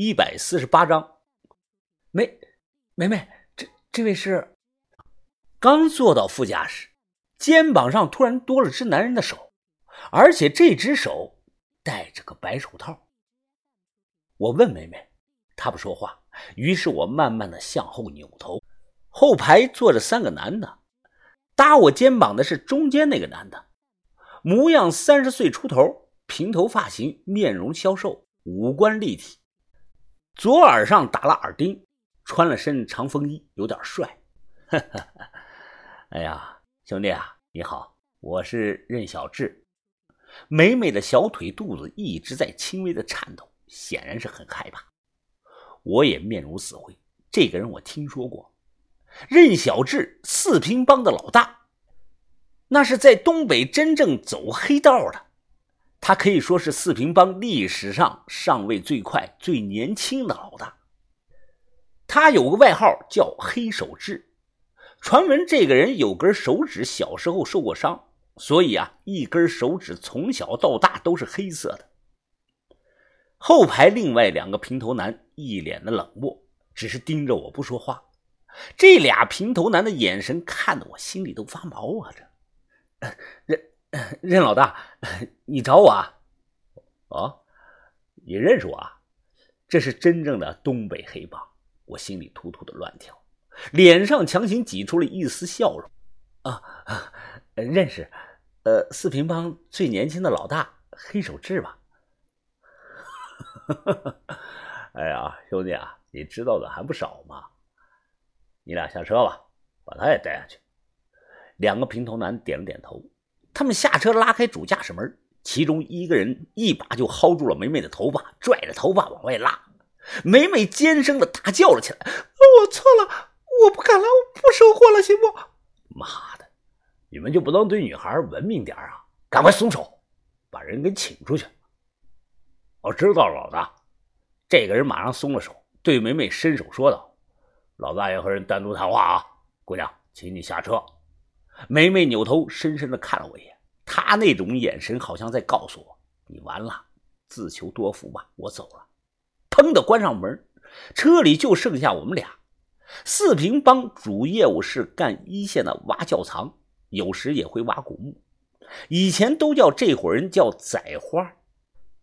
一百四十八章。梅梅梅，这这位是？刚坐到副驾驶，肩膀上突然多了只男人的手，而且这只手戴着个白手套。我问梅梅，她不说话，于是我慢慢的向后扭头，后排坐着三个男的，搭我肩膀的是中间那个男的。模样三十岁出头，平头发型，面容消瘦，五官立体，左耳上打了耳钉，穿了身长风衣，有点帅。哎呀，兄弟啊，你好，我是任小志。美美的小腿肚子一直在轻微的颤抖，显然是很害怕。我也面如死灰，这个人我听说过，任小志，四平帮的老大。那是在东北真正走黑道的，他可以说是四平帮历史上上位最快、最年轻的老大。他有个外号叫“黑手志”，传闻这个人有根手指小时候受过伤，所以啊，一根手指从小到大都是黑色的。后排另外两个平头男一脸的冷漠，只是盯着我不说话。这俩平头男的眼神看得我心里都发毛啊！这。任老大，你找我啊？哦，你认识我啊？这是真正的东北黑帮，我心里突突的乱跳，脸上强行挤出了一丝笑容。啊，认识，呃，四平帮最年轻的老大黑手志吧？哎呀，兄弟啊，你知道的还不少嘛。你俩下车吧，把他也带下去。两个平头男点了点头，他们下车拉开主驾驶门，其中一个人一把就薅住了梅梅的头发，拽着头发往外拉。梅梅尖声的大叫了起来：“我错了，我不敢了，我不收货了，行不？”妈的，你们就不能对女孩文明点啊？赶快松手，把人给请出去。我知道了，老大。这个人马上松了手，对梅梅伸手说道：“老大要和人单独谈话啊，姑娘，请你下车。”梅梅扭头，深深的看了我一眼，她那种眼神好像在告诉我：“你完了，自求多福吧，我走了。”砰的关上门，车里就剩下我们俩。四平帮主业务是干一线的挖窖藏，有时也会挖古墓，以前都叫这伙人叫宰花。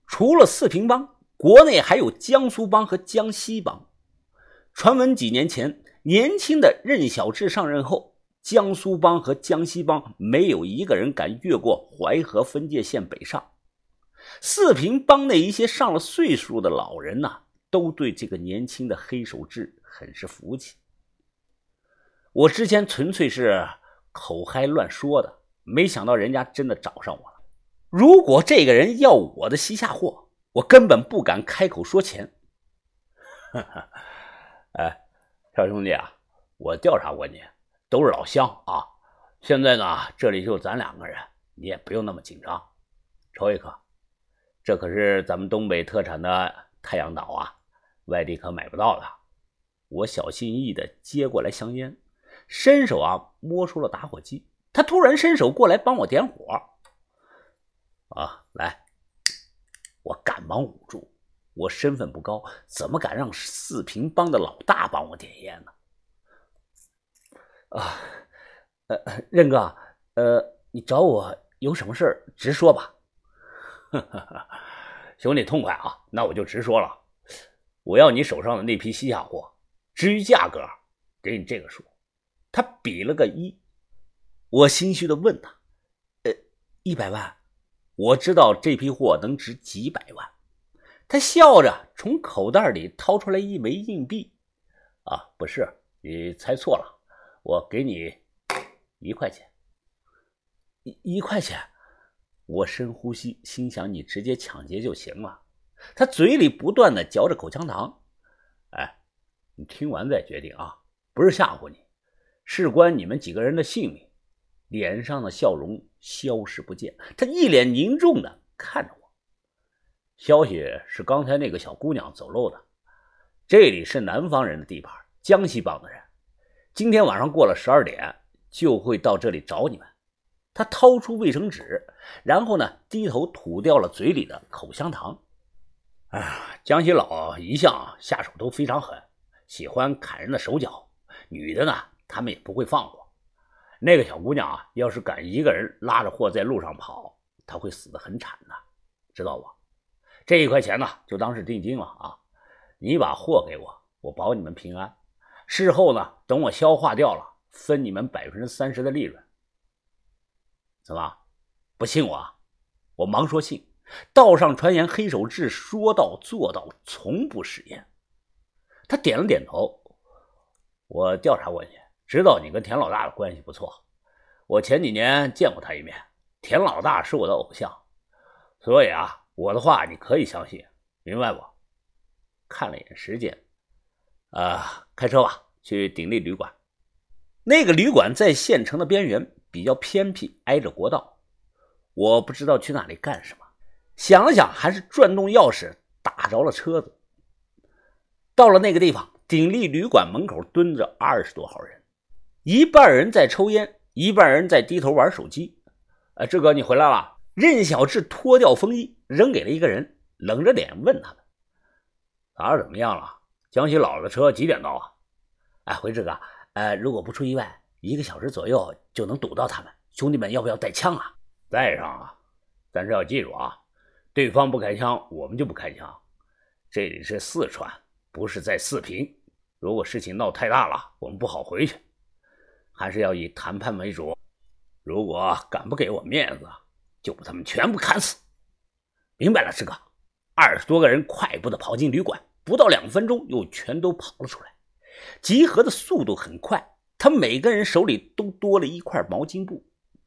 除了四平帮，国内还有江苏帮和江西帮。传闻几年前，年轻的任小志上任后。江苏帮和江西帮没有一个人敢越过淮河分界线北上。四平帮内一些上了岁数的老人呐，都对这个年轻的黑手志很是服气。我之前纯粹是口嗨乱说的，没想到人家真的找上我了。如果这个人要我的西夏货，我根本不敢开口说钱。哈 哈哎，小兄弟啊，我调查过你。都是老乡啊！现在呢，这里就咱两个人，你也不用那么紧张。抽一颗，这可是咱们东北特产的太阳岛啊，外地可买不到的。我小心翼翼地接过来香烟，伸手啊摸出了打火机。他突然伸手过来帮我点火。啊，来！我赶忙捂住，我身份不高，怎么敢让四平帮的老大帮我点烟呢？啊，呃，任哥，呃，你找我有什么事直说吧。兄弟，痛快啊！那我就直说了，我要你手上的那批西夏货。至于价格，给你这个数。他比了个一，我心虚的问他：“呃，一百万？我知道这批货能值几百万。”他笑着从口袋里掏出来一枚硬币。啊，不是，你猜错了。我给你一块钱，一一块钱。我深呼吸，心想你直接抢劫就行了。他嘴里不断的嚼着口香糖。哎，你听完再决定啊，不是吓唬你，事关你们几个人的性命。脸上的笑容消失不见，他一脸凝重的看着我。消息是刚才那个小姑娘走漏的。这里是南方人的地盘，江西帮的人。今天晚上过了十二点，就会到这里找你们。他掏出卫生纸，然后呢，低头吐掉了嘴里的口香糖。哎呀，江西佬一向下手都非常狠，喜欢砍人的手脚。女的呢，他们也不会放过。那个小姑娘啊，要是敢一个人拉着货在路上跑，她会死得很惨的，知道不？这一块钱呢，就当是定金了啊。你把货给我，我保你们平安。事后呢，等我消化掉了，分你们百分之三十的利润。怎么，不信我？我忙说信。道上传言，黑手志说到做到，从不食言。他点了点头。我调查过你，知道你跟田老大的关系不错。我前几年见过他一面，田老大是我的偶像，所以啊，我的话你可以相信，明白不？看了一眼时间，啊，开车吧，去鼎力旅馆。那个旅馆在县城的边缘，比较偏僻，挨着国道。我不知道去那里干什么。想了想，还是转动钥匙打着了车子。到了那个地方，鼎力旅馆门口蹲着二十多号人，一半人在抽烟，一半人在低头玩手机。哎，志哥，你回来了。任小志脱掉风衣，扔给了一个人，冷着脸问他们：“打怎么样了？江西佬的车几点到啊？”哎，回志哥，呃，如果不出意外，一个小时左右就能堵到他们。兄弟们，要不要带枪啊？带上啊！但是要记住啊。对方不开枪，我们就不开枪。这里是四川，不是在四平。如果事情闹太大了，我们不好回去，还是要以谈判为主。如果敢不给我面子，就把他们全部砍死。明白了，师哥。二十多个人快步的跑进旅馆，不到两分钟又全都跑了出来。集合的速度很快，他每个人手里都多了一块毛巾布，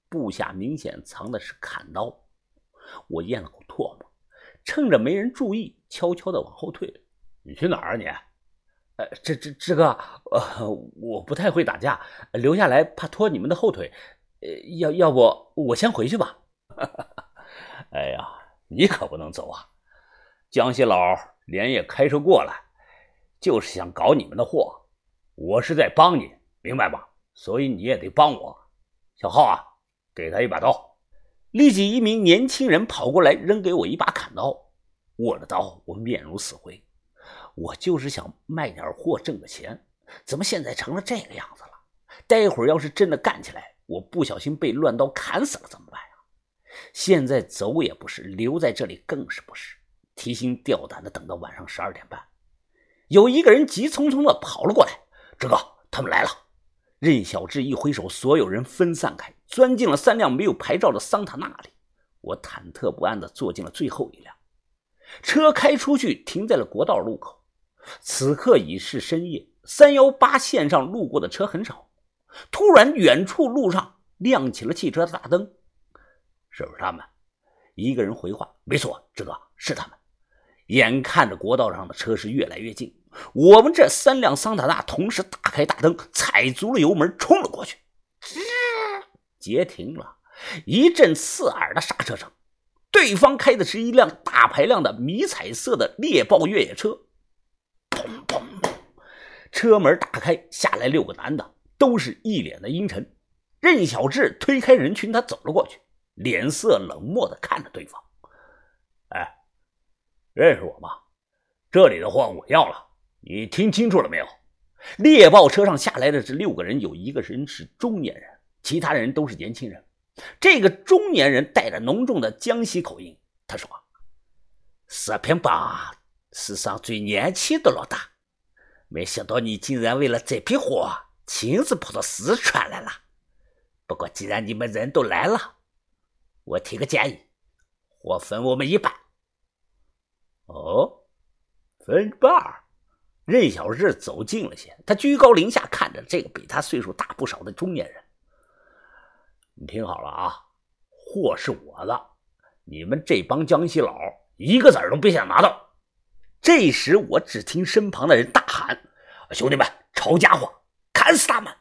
布下明显藏的是砍刀。我咽了口唾沫，趁着没人注意，悄悄的往后退。你去哪儿啊你？呃，这这志哥，呃，我不太会打架，留下来怕拖你们的后腿。呃，要要不我先回去吧。哎呀，你可不能走啊！江西佬连夜开车过来，就是想搞你们的货。我是在帮你，明白吧？所以你也得帮我。小浩啊，给他一把刀。立即，一名年轻人跑过来，扔给我一把砍刀。握着刀，我面如死灰。我就是想卖点货挣个钱，怎么现在成了这个样子了？待会儿要是真的干起来，我不小心被乱刀砍死了怎么办呀？现在走也不是，留在这里更是不是。提心吊胆的等到晚上十二点半，有一个人急匆匆的跑了过来：“志哥，他们来了。”任小志一挥手，所有人分散开，钻进了三辆没有牌照的桑塔纳里。我忐忑不安的坐进了最后一辆。车开出去，停在了国道路口。此刻已是深夜，三幺八线上路过的车很少。突然，远处路上亮起了汽车的大灯，是不是他们？一个人回话：“没错，志哥，是他们。”眼看着国道上的车是越来越近。我们这三辆桑塔纳同时打开大灯，踩足了油门，冲了过去。吱，截停了，一阵刺耳的刹车声。对方开的是一辆大排量的迷彩色的猎豹越野车。砰砰砰，车门打开，下来六个男的，都是一脸的阴沉。任小志推开人群，他走了过去，脸色冷漠的看着对方。哎，认识我吗？这里的货我要了。你听清楚了没有？猎豹车上下来的这六个人，有一个人是中年人，其他人都是年轻人。这个中年人带着浓重的江西口音，他说：“四平八史上最年轻的老大，没想到你竟然为了这批货亲自跑到四川来了。不过既然你们人都来了，我提个建议，货分我们一半。”哦，分半。任小日走近了些，他居高临下看着这个比他岁数大不少的中年人。你听好了啊，货是我的，你们这帮江西佬一个子儿都别想拿到。这时，我只听身旁的人大喊：“兄弟们，抄家伙，砍死他们！”